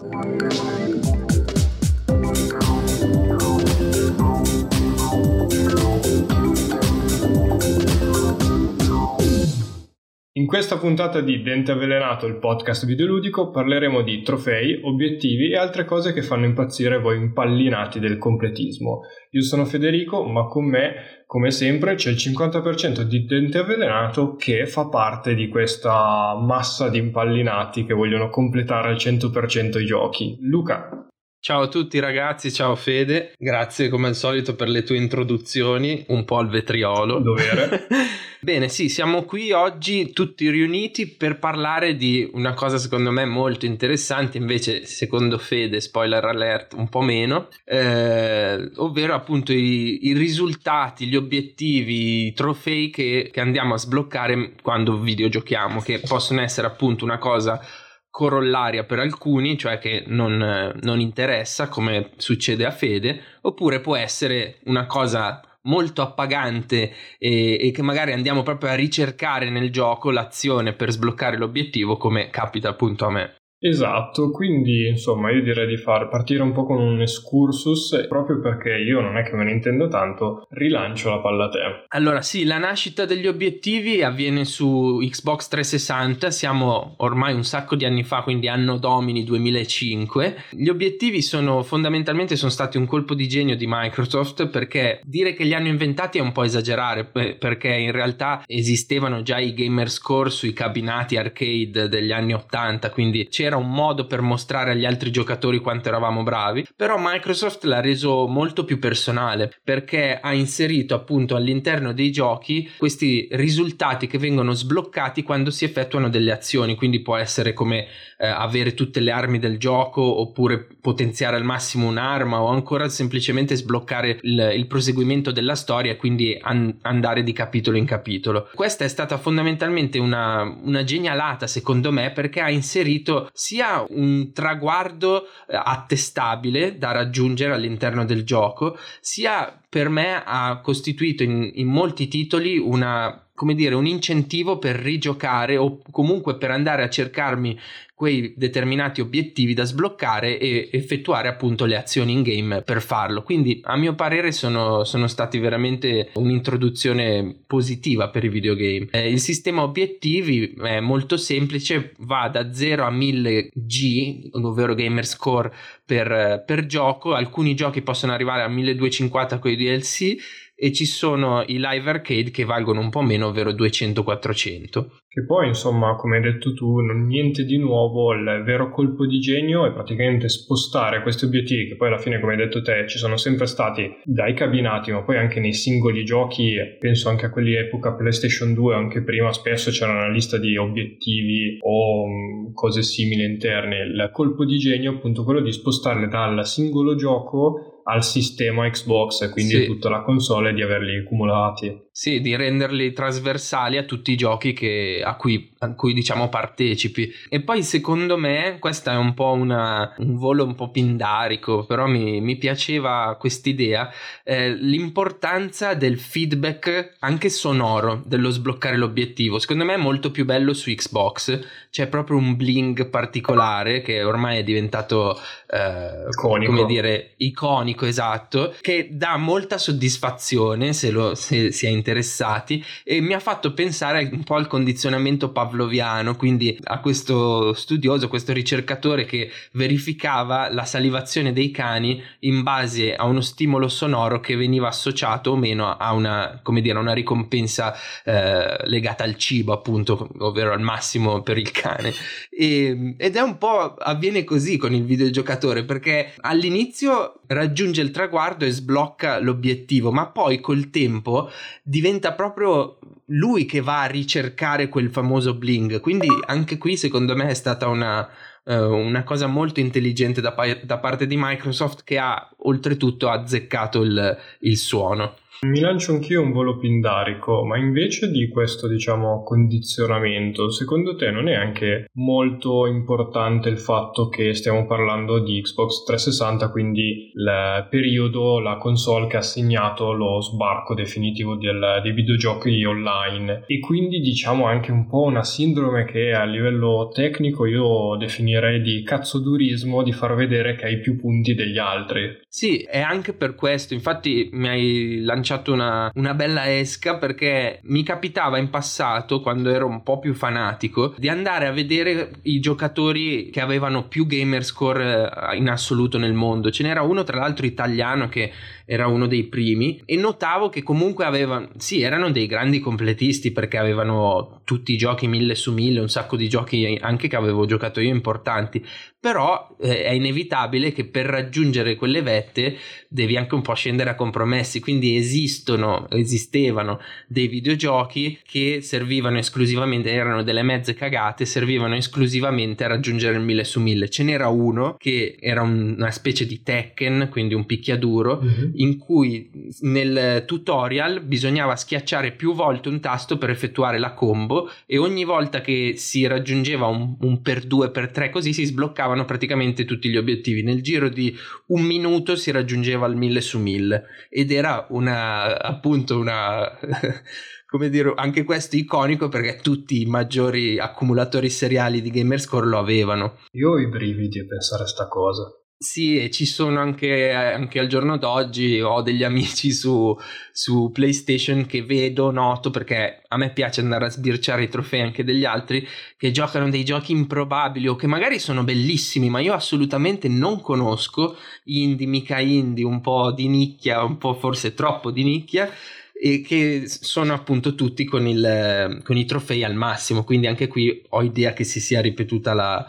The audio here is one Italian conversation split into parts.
Thank you. Questa puntata di Dente Avvelenato, il podcast videoludico, parleremo di trofei, obiettivi e altre cose che fanno impazzire voi impallinati del completismo. Io sono Federico, ma con me, come sempre, c'è il 50% di Dente Avvelenato che fa parte di questa massa di impallinati che vogliono completare al 100% i giochi. Luca. Ciao a tutti ragazzi, ciao Fede, grazie come al solito per le tue introduzioni, un po' al vetriolo. Dovere. Bene, sì, siamo qui oggi tutti riuniti per parlare di una cosa secondo me molto interessante, invece secondo Fede, spoiler alert, un po' meno, eh, ovvero appunto i, i, risultati, gli obiettivi, i trofei che, che andiamo a sbloccare quando videogiochiamo, che possono essere appunto una cosa corollaria per alcuni, cioè che non, non interessa come succede a Fede, oppure può essere una cosa molto appagante e, e, che magari andiamo proprio a ricercare nel gioco l'azione per sbloccare l'obiettivo come capita appunto a me. Esatto, quindi insomma io direi di far partire un po' con un excursus proprio perché io non è che me ne intendo tanto, rilancio la palla a te. Allora sì, la nascita degli obiettivi avviene su Xbox 360, siamo ormai un sacco di anni fa, quindi anno domini 2005. Gli obiettivi sono fondamentalmente sono stati un colpo di genio di Microsoft perché dire che li hanno inventati è un po' esagerare perché in realtà esistevano già i gamer score sui cabinati arcade degli anni 80, quindi c'era era un modo per mostrare agli altri giocatori quanto eravamo bravi, però Microsoft l'ha reso molto più personale perché ha inserito appunto all'interno dei giochi questi risultati che vengono sbloccati quando si effettuano delle azioni, quindi può essere come eh, avere tutte le armi del gioco oppure potenziare al massimo un'arma o ancora semplicemente sbloccare il, il proseguimento della storia e quindi an- andare di capitolo in capitolo. Questa è stata fondamentalmente una, una genialata secondo me perché ha inserito sia un traguardo eh, attestabile da raggiungere all'interno del gioco, sia per me ha costituito in, in molti titoli una come dire, un incentivo per rigiocare o comunque per andare a cercarmi quei determinati obiettivi da sbloccare e effettuare appunto le azioni in game per farlo. Quindi a mio parere sono, sono stati veramente un'introduzione positiva per i videogame. Eh, il sistema obiettivi è molto semplice, va da 0 a 1000 G, ovvero gamer score per, per gioco. Alcuni giochi possono arrivare a 1250 con i DLC e ci sono i live arcade che valgono un po' meno, ovvero 200-400. Che poi, insomma, come hai detto tu, niente di nuovo, il vero colpo di genio è praticamente spostare questi obiettivi che poi alla fine, come hai detto te, ci sono sempre stati dai cabinati, ma poi anche nei singoli giochi, penso anche a quelli epoca PlayStation 2, anche prima spesso c'era una lista di obiettivi o um, cose simili interne. Il colpo di genio è appunto quello di spostarle dal singolo gioco al sistema Xbox e quindi sì. tutta la console di averli accumulati. Sì, di renderli trasversali a tutti i giochi che, a, cui, a, cui, diciamo partecipi. E poi secondo me questa è un po' una, un volo un po' pindarico, però mi, mi piaceva quest'idea, eh, l'importanza del feedback anche sonoro dello sbloccare l'obiettivo. Secondo me è molto più bello su Xbox, c'è proprio un bling particolare che ormai è diventato, eh, come dire, iconico, esatto, che dà molta soddisfazione se, lo, se si è interessati e mi ha fatto pensare un po' al condizionamento pavloviano, quindi a questo studioso, questo ricercatore che verificava la salivazione dei cani in base a uno stimolo sonoro che veniva associato o meno a una, come dire, una ricompensa eh, legata al cibo, appunto, ovvero al massimo per il cane. E, ed è un po' avviene così con il videogiocatore perché all'inizio raggiunge il traguardo e sblocca l'obiettivo, ma poi col tempo diventa proprio lui che va a ricercare quel famoso bling. Quindi anche qui secondo me è stata una, uh, una cosa molto intelligente da, pa- da, parte di Microsoft che ha oltretutto azzeccato il, il suono. Mi lancio anch'io un volo pindarico, ma invece di questo, diciamo, condizionamento, secondo te non è anche molto importante il fatto che stiamo parlando di Xbox 360, quindi il periodo, la console che ha segnato lo sbarco definitivo del, dei videogiochi online e quindi diciamo anche un po' una sindrome che a livello tecnico io definirei di cazzodurismo di far vedere che hai più punti degli altri. Sì, è anche per questo, infatti mi hai lanciato una, una bella esca perché mi capitava in passato, quando ero un po' più fanatico, di andare a vedere i giocatori che avevano più gamer score eh, in assoluto nel mondo. Ce n'era uno tra l'altro italiano che era uno dei primi e notavo che comunque avevano, sì, erano dei grandi completisti perché avevano tutti i giochi mille su mille, un sacco di giochi anche che avevo giocato io importanti, però eh, è inevitabile che per raggiungere quelle vette devi anche un po' scendere a compromessi, quindi esistono, esistevano dei videogiochi che servivano esclusivamente, erano delle mezze cagate, servivano esclusivamente a raggiungere il mille su mille. Ce n'era uno che era un, una specie di Tekken, quindi un picchiaduro, mm-hmm in cui nel tutorial bisognava schiacciare più volte un tasto per effettuare la combo e ogni volta che si raggiungeva un, un per due per tre così si sbloccavano praticamente tutti gli obiettivi nel giro di un minuto si raggiungeva il 1000 su 1000 ed era una appunto una come dire, anche questo iconico perché tutti i maggiori accumulatori seriali di Gamerscore lo avevano. Io ho i brividi a pensare a sta cosa. Sì, e ci sono anche, anche, al giorno d'oggi, ho degli amici su, su, PlayStation che vedo, noto, perché a me piace andare a sbirciare i trofei anche degli altri, che giocano dei giochi improbabili o che magari sono bellissimi, ma io assolutamente non conosco, indie, mica indie, un po' di nicchia, un po' forse troppo di nicchia, e che sono appunto tutti con, il, con i trofei al massimo, quindi anche qui ho idea che si sia ripetuta la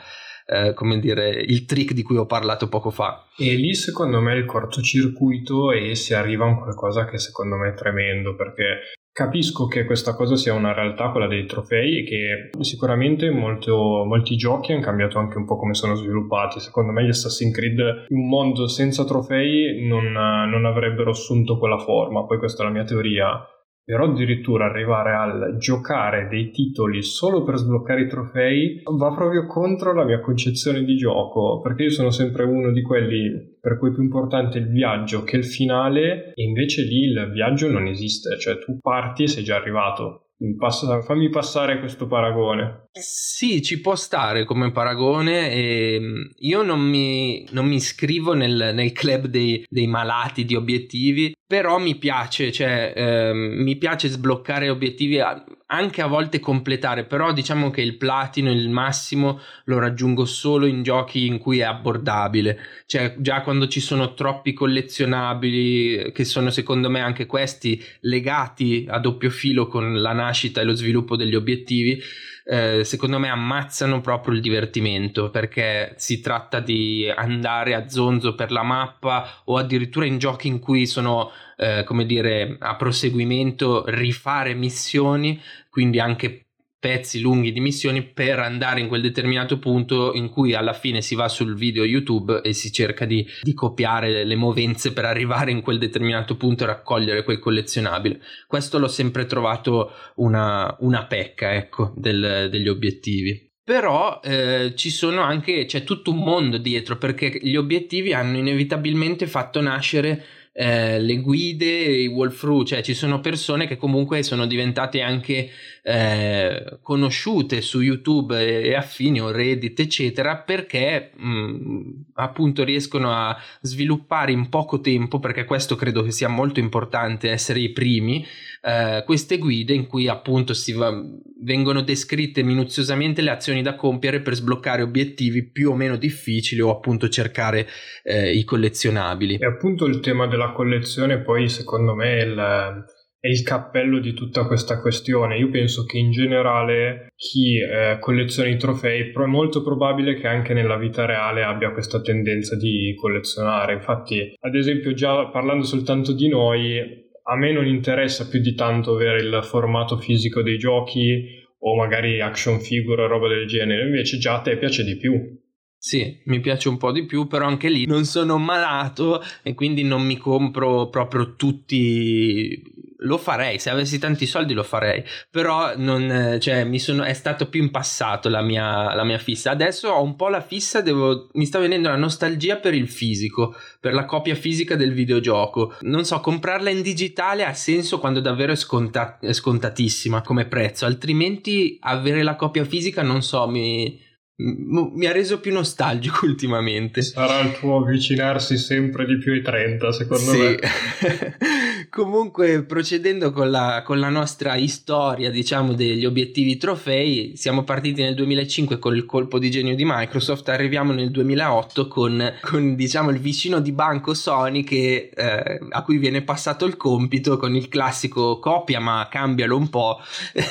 eh, come dire, il trick di cui ho parlato poco fa. E lì secondo me il cortocircuito e si arriva a un qualcosa che secondo me è tremendo perché Capisco che questa cosa sia una realtà, quella dei trofei, e che sicuramente molto, molti giochi hanno cambiato anche un po' come sono sviluppati. Secondo me gli Assassin's Creed in un mondo senza trofei non, non avrebbero assunto quella forma. Poi questa è la mia teoria però addirittura arrivare al giocare dei titoli solo per sbloccare i trofei va proprio contro la mia concezione di gioco, perché io sono sempre uno di quelli per cui è più importante il viaggio che il finale e invece lì il viaggio non esiste, cioè tu parti e sei già arrivato. Passa, fammi passare questo paragone. Sì, ci può stare come paragone. E mm, io non mi, non mi iscrivo nel, nel club dei, dei, malati di obiettivi, però mi piace, cioè, ehm, mi piace sbloccare obiettivi, anche a volte completare, però diciamo che il platino, il massimo, lo raggiungo solo in giochi in cui è abbordabile. Cioè, già quando ci sono troppi collezionabili, che sono secondo me anche questi legati a doppio filo con la nascita e lo sviluppo degli obiettivi, eh, secondo me ammazzano proprio il divertimento perché si tratta di andare a zonzo per la mappa o addirittura in giochi in cui sono eh, come dire a proseguimento rifare missioni quindi anche pezzi lunghi di missioni per andare in quel determinato punto in cui alla fine si va sul video YouTube e si cerca di, di copiare le movenze per arrivare in quel determinato punto e raccogliere quel collezionabile. Questo l'ho sempre trovato una, una pecca, ecco, del, degli obiettivi però eh, ci sono anche c'è tutto un mondo dietro perché gli obiettivi hanno inevitabilmente fatto nascere eh, le guide, i walkthrough, cioè ci sono persone che comunque sono diventate anche eh, conosciute su YouTube e, affini o Reddit eccetera perché mh, mm, appunto riescono a sviluppare in poco tempo perché questo credo che sia molto importante essere i primi eh, queste guide in cui appunto va, vengono descritte minuziosamente le azioni da compiere per sbloccare obiettivi più o meno difficili o appunto cercare eh, i collezionabili. E appunto il tema della collezione poi secondo me è il, è il cappello di tutta questa questione. Io penso che in generale chi eh, colleziona i trofei è molto probabile che anche nella vita reale abbia questa tendenza di collezionare. Infatti, ad esempio, già parlando soltanto di noi, a me non interessa più di tanto avere il formato fisico dei giochi o magari action figure o roba del genere, invece già a te piace di più. Sì, mi piace un po' di più, però anche lì non sono malato e quindi non mi compro proprio tutti. Lo farei, se avessi tanti soldi lo farei, però non, cioè, sono, è stato più in passato la mia, la mia fissa. Adesso ho un po' la fissa, devo, mi sta venendo la nostalgia per il fisico, per la copia fisica del videogioco. Non so, comprarla in digitale ha senso quando davvero è, sconta, è scontatissima come prezzo, altrimenti avere la copia fisica non so, mi mi ha reso più nostalgico ultimamente. Sarà il tuo avvicinarsi sempre di più ai 30, secondo sì. me. Comunque, procedendo con la, con la, nostra storia, diciamo, degli obiettivi trofei, siamo partiti nel 2005 con il colpo di genio di Microsoft, arriviamo nel 2008 con, con diciamo, il vicino di banco Sony che, eh, a cui viene passato il compito con il classico copia ma cambialo un po'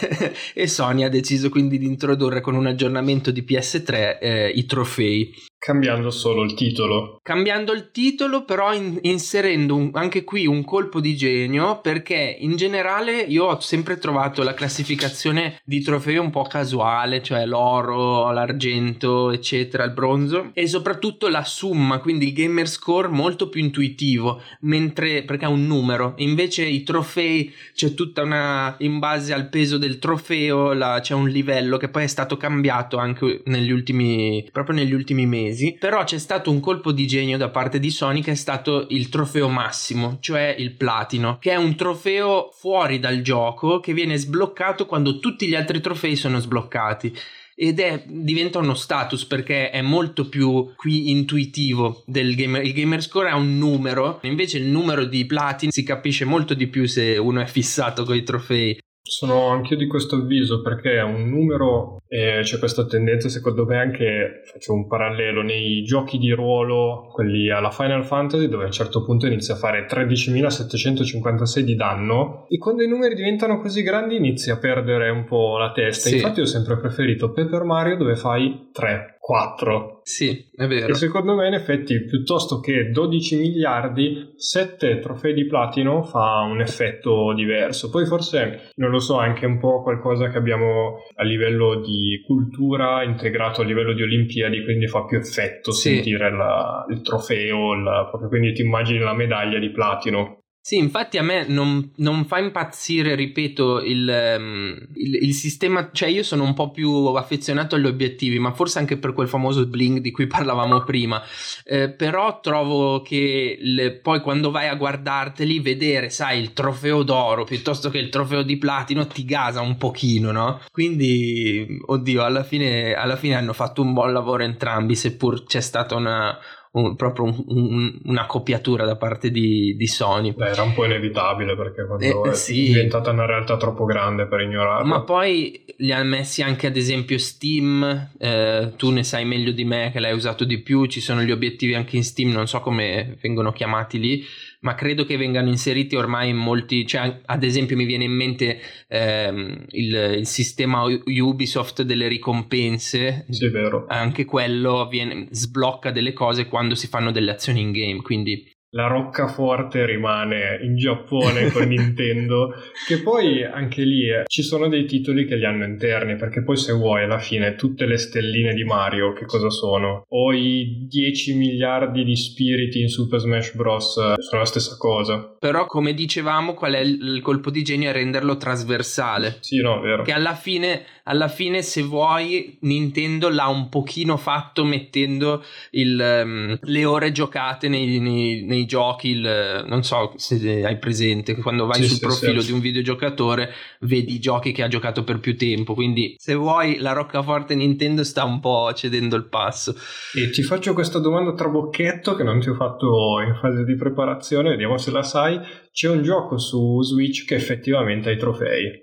e Sony ha deciso quindi di introdurre con un aggiornamento di PS3 eh, i trofei. Cambiando solo il titolo. Cambiando il titolo, però in, inserendo un, anche qui un colpo di genio, perché in generale io ho sempre trovato la classificazione di trofei un po' casuale, cioè l'oro, l'argento, eccetera, il bronzo, e soprattutto la summa, quindi il gamer score molto più intuitivo, mentre perché è un numero. Invece i trofei c'è tutta una in base al peso del trofeo, la, c'è un livello che poi è stato cambiato anche negli ultimi proprio negli ultimi mesi mesi, però c'è stato un colpo di genio da parte di Sony che è stato il trofeo massimo, cioè il platino, che è un trofeo fuori dal gioco che viene sbloccato quando tutti gli altri trofei sono sbloccati ed è, diventa uno status perché è molto più qui intuitivo del gamer. Il gamer score è un numero, invece il numero di platini si capisce molto di più se uno è fissato con i trofei. Sono anch'io di questo avviso perché è un numero e c'è questa tendenza secondo me anche, faccio un parallelo, nei giochi di ruolo, quelli alla Final Fantasy dove a un certo punto inizia a fare 13.756 di danno e quando i numeri diventano così grandi inizi a perdere un po' la testa. Sì. Infatti ho sempre preferito Paper Mario dove fai 3, 4. Sì, è vero. E secondo me in effetti piuttosto che 12 miliardi, 7 trofei di platino fa un effetto diverso. Poi forse, non lo so, anche un po' qualcosa che abbiamo a livello di cultura integrato a livello di Olimpiadi, quindi fa più effetto sì. sentire la, il trofeo, la, proprio quindi ti immagini la medaglia di platino. Sì, infatti a me non, non fa impazzire, ripeto, il, um, il, il, sistema, cioè io sono un po' più affezionato agli obiettivi, ma forse anche per quel famoso bling di cui parlavamo prima, eh, però trovo che le, poi quando vai a guardarteli, vedere, sai, il trofeo d'oro piuttosto che il trofeo di platino ti gasa un pochino, no? Quindi, oddio, alla fine, alla fine hanno fatto un buon lavoro entrambi, seppur c'è stata una un, proprio un, un, una copiatura da parte di, di Sony. Beh, era un po' inevitabile perché quando eh, è sì. diventata una realtà troppo grande per ignorarla. Ma poi li ha messi anche ad esempio Steam, eh, tu ne sai meglio di me che l'hai usato di più, ci sono gli obiettivi anche in Steam, non so come vengono chiamati lì ma credo che vengano inseriti ormai in molti, cioè ad esempio mi viene in mente ehm, il, il, sistema Ubisoft delle ricompense, sì, è vero. anche quello viene, sblocca delle cose quando si fanno delle azioni in game, quindi la roccaforte rimane in Giappone con Nintendo, che poi anche lì eh, ci sono dei titoli che li hanno interni, perché poi se vuoi alla fine tutte le stelline di Mario che cosa sono? O i 10 miliardi di spiriti in Super Smash Bros. Eh, sono la stessa cosa. Però come dicevamo qual è il colpo di genio è renderlo trasversale. Sì, no, vero. Che alla fine, alla fine se vuoi Nintendo l'ha un pochino fatto mettendo il, um, le ore giocate nei, nei, nei nei giochi, il, non so se hai presente, quando vai sì, sul sì, profilo sì. di un videogiocatore vedi i giochi che ha giocato per più tempo, quindi se vuoi la roccaforte Nintendo sta un po' cedendo il passo. E ti faccio questa domanda tra bocchetto che non ti ho fatto in fase di preparazione, vediamo se la sai. C'è un gioco su Switch che effettivamente ha i trofei.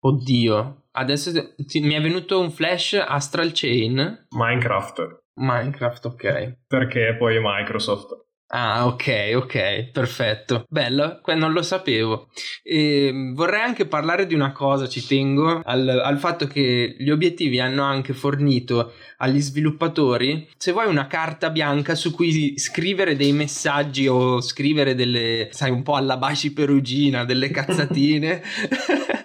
Oddio, adesso mi è venuto un flash Astral Chain. Minecraft. Minecraft, ok. Perché poi Microsoft. Ah, ok, ok, perfetto. Bello, non lo sapevo. E ehm, vorrei anche parlare di una cosa, ci tengo, al, al, fatto che gli obiettivi hanno anche fornito agli sviluppatori, se vuoi, una carta bianca su cui scrivere dei messaggi o scrivere delle, sai, un po' alla Baci Perugina, delle cazzatine.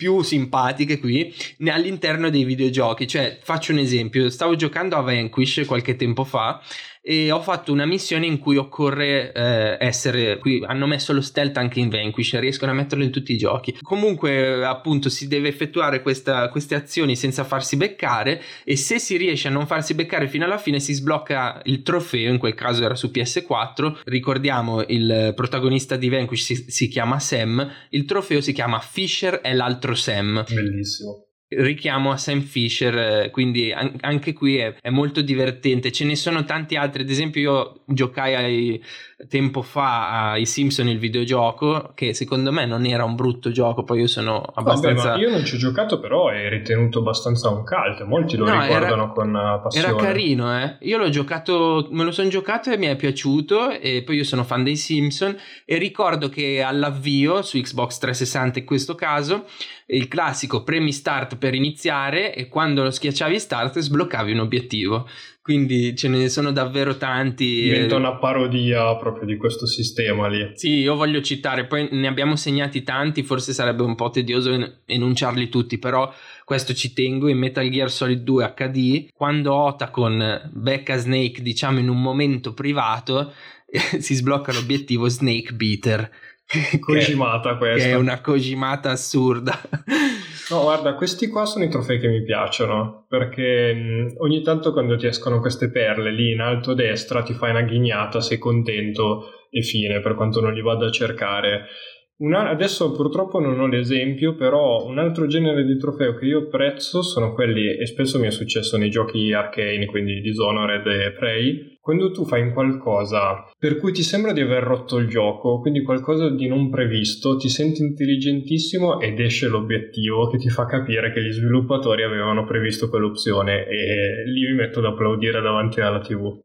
più simpatiche qui all'interno dei videogiochi. Cioè, faccio un esempio, stavo giocando a Vanquish qualche tempo fa e ho fatto una missione in cui occorre eh, essere qui hanno messo lo stealth anche in Vanquish riescono a metterlo in tutti i giochi. Comunque appunto si deve effettuare questa, queste azioni senza farsi beccare e se si riesce a non farsi beccare fino alla fine si sblocca il trofeo in quel caso era su PS4 ricordiamo il protagonista di Vanquish si, si chiama Sam il trofeo si chiama Fisher e l'altro Sam. Bellissimo richiamo a Sam Fisher, eh, quindi an- anche qui è, è, molto divertente. Ce ne sono tanti altri, ad esempio io giocai ai, tempo fa ai Simpson il videogioco, che secondo me non era un brutto gioco, poi io sono abbastanza... Vabbè, io non ci ho giocato, però è ritenuto abbastanza un cult, molti lo no, ricordano era, con eh, passione. Era carino, eh. Io l'ho giocato, me lo sono giocato e mi è piaciuto, e poi io sono fan dei Simpson, e ricordo che all'avvio, su Xbox 360 in questo caso, il classico premi start per iniziare e quando lo schiacciavi start sbloccavi un obiettivo quindi ce ne sono davvero tanti. Diventa una parodia proprio di questo sistema lì. Sì, io voglio citare, poi ne abbiamo segnati tanti, forse sarebbe un po' tedioso enunciarli tutti, però questo ci tengo, in Metal Gear Solid 2 HD, quando Otacon becca Snake, diciamo in un momento privato, si sblocca l'obiettivo Snake Beater. Cogimata questa. Che è una cogimata assurda. No, guarda, questi qua sono i trofei che mi piacciono, perché mh, ogni tanto quando ti escono queste perle lì in alto a destra ti fai una ghignata, sei contento e fine, per quanto non li vada a cercare. Una, adesso purtroppo non ho l'esempio, però un altro genere di trofeo che io apprezzo sono quelli, e spesso mi è successo nei giochi arcane, quindi Dishonored e Prey, quando tu fai qualcosa per cui ti sembra di aver rotto il gioco, quindi qualcosa di non previsto, ti senti intelligentissimo ed esce l'obiettivo che ti fa capire che gli sviluppatori avevano previsto quell'opzione e lì mi metto ad applaudire davanti alla TV.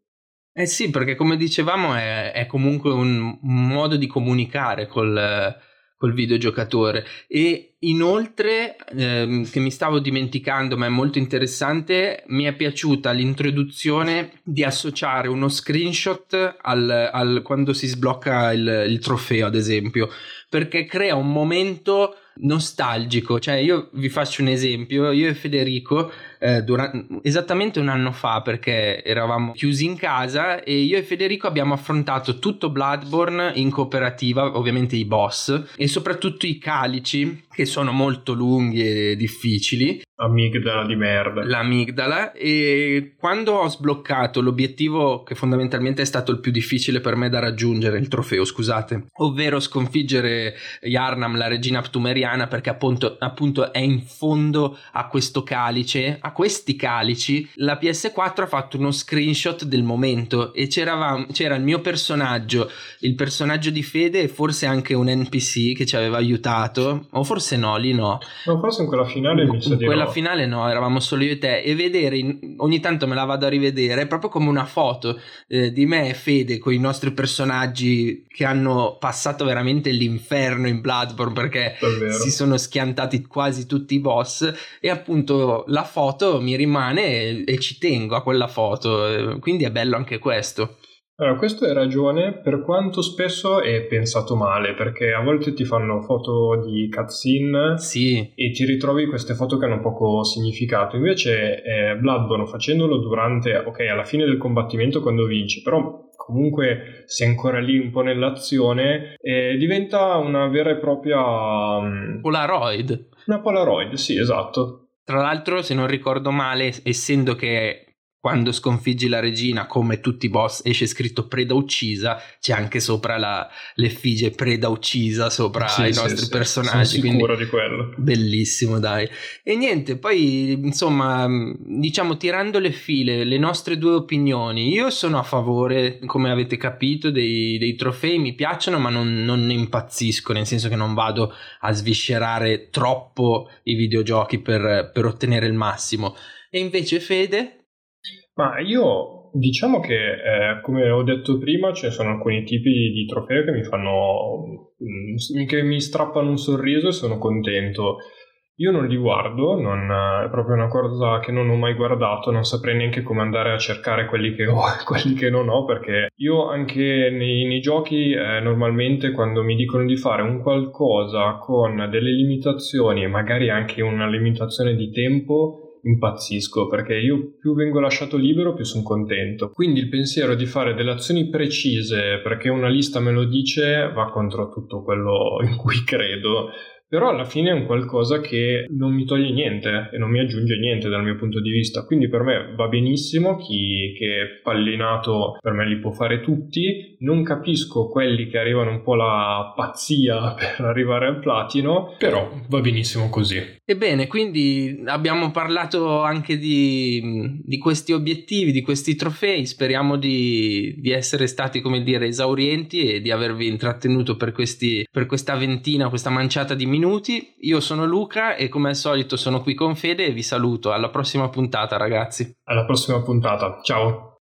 Eh sì, perché come dicevamo è, è comunque un, modo di comunicare col, col videogiocatore. E inoltre ehm, che mi stavo dimenticando ma è molto interessante mi è piaciuta l'introduzione di associare uno screenshot al, al quando si sblocca il, il trofeo ad esempio perché crea un momento nostalgico. Cioè io vi faccio un esempio. Io e Federico eh, durante, esattamente un anno fa perché eravamo chiusi in casa e io e Federico abbiamo affrontato tutto Bloodborne in cooperativa, ovviamente i boss e soprattutto i calici che sono molto lunghi e difficili. Amigdala di merda. L'amigdala e quando ho sbloccato l'obiettivo che fondamentalmente è stato il più difficile per me da raggiungere, il trofeo scusate, ovvero sconfiggere Yarnam, la regina ptumeriana perché appunto, appunto è in fondo a questo calice, a questi calici, la PS4 ha fatto uno screenshot del momento e c'era, c'era il mio personaggio, il personaggio di Fede e forse anche un NPC che ci aveva aiutato, o forse no, lì no. No, forse in quella finale mi sa In quella no. finale no, eravamo solo io e te e vedere, ogni tanto me la vado a rivedere, proprio come una foto eh, di me e Fede con i nostri personaggi che hanno passato veramente l'inferno in Bloodborne perché si sono schiantati quasi tutti i boss e appunto la foto foto mi rimane e, e ci tengo a quella foto, eh, quindi è bello anche questo. Allora, questo hai ragione, per quanto spesso è pensato male, perché a volte ti fanno foto di cutscene sì. e ti ritrovi queste foto che hanno poco significato. Invece eh, Bloodborne facendolo durante, ok, alla fine del combattimento quando vinci, però comunque sei ancora lì un po' nell'azione, eh, diventa una vera e propria... Um, Polaroid. Una Polaroid, sì, esatto. Tra l'altro, se non ricordo male, essendo che quando sconfiggi la regina, come tutti i boss, esce scritto preda uccisa, c'è anche sopra la, l'effigie preda uccisa sopra sì, i sì, nostri sì, personaggi. Sono sicuro di quello. Bellissimo, dai. E niente, poi insomma, diciamo tirando le file, le nostre due opinioni. Io sono a favore, come avete capito, dei, dei trofei, mi piacciono, ma non, non ne impazzisco, nel senso che non vado a sviscerare troppo i videogiochi per, per ottenere il massimo. E invece Fede, ma io diciamo che, eh, come ho detto prima, ci sono alcuni tipi di trofei che mi fanno, mm, che mi strappano un sorriso e sono contento. Io non li guardo, non, è proprio una cosa che non ho mai guardato, non saprei neanche come andare a cercare quelli che ho e quelli che non ho, perché io anche nei, nei giochi eh, normalmente quando mi dicono di fare un qualcosa con delle limitazioni e magari anche una limitazione di tempo, impazzisco perché io più vengo lasciato libero più sono contento. Quindi il pensiero di fare delle azioni precise perché una lista me lo dice va contro tutto quello in cui credo però alla fine è un qualcosa che non mi toglie niente e non mi aggiunge niente dal mio punto di vista, quindi per me va benissimo, chi che pallinato per me li può fare tutti, non capisco quelli che arrivano un po' la pazzia per arrivare al platino, però va benissimo così. Ebbene, quindi abbiamo parlato anche di, di questi obiettivi, di questi trofei, speriamo di, di, essere stati, come dire, esaurienti e di avervi intrattenuto per, questi, per questa ventina, questa manciata di minuti. Io sono Luca e come al solito sono qui con Fede e vi saluto. Alla prossima puntata, ragazzi. Alla prossima puntata. Ciao.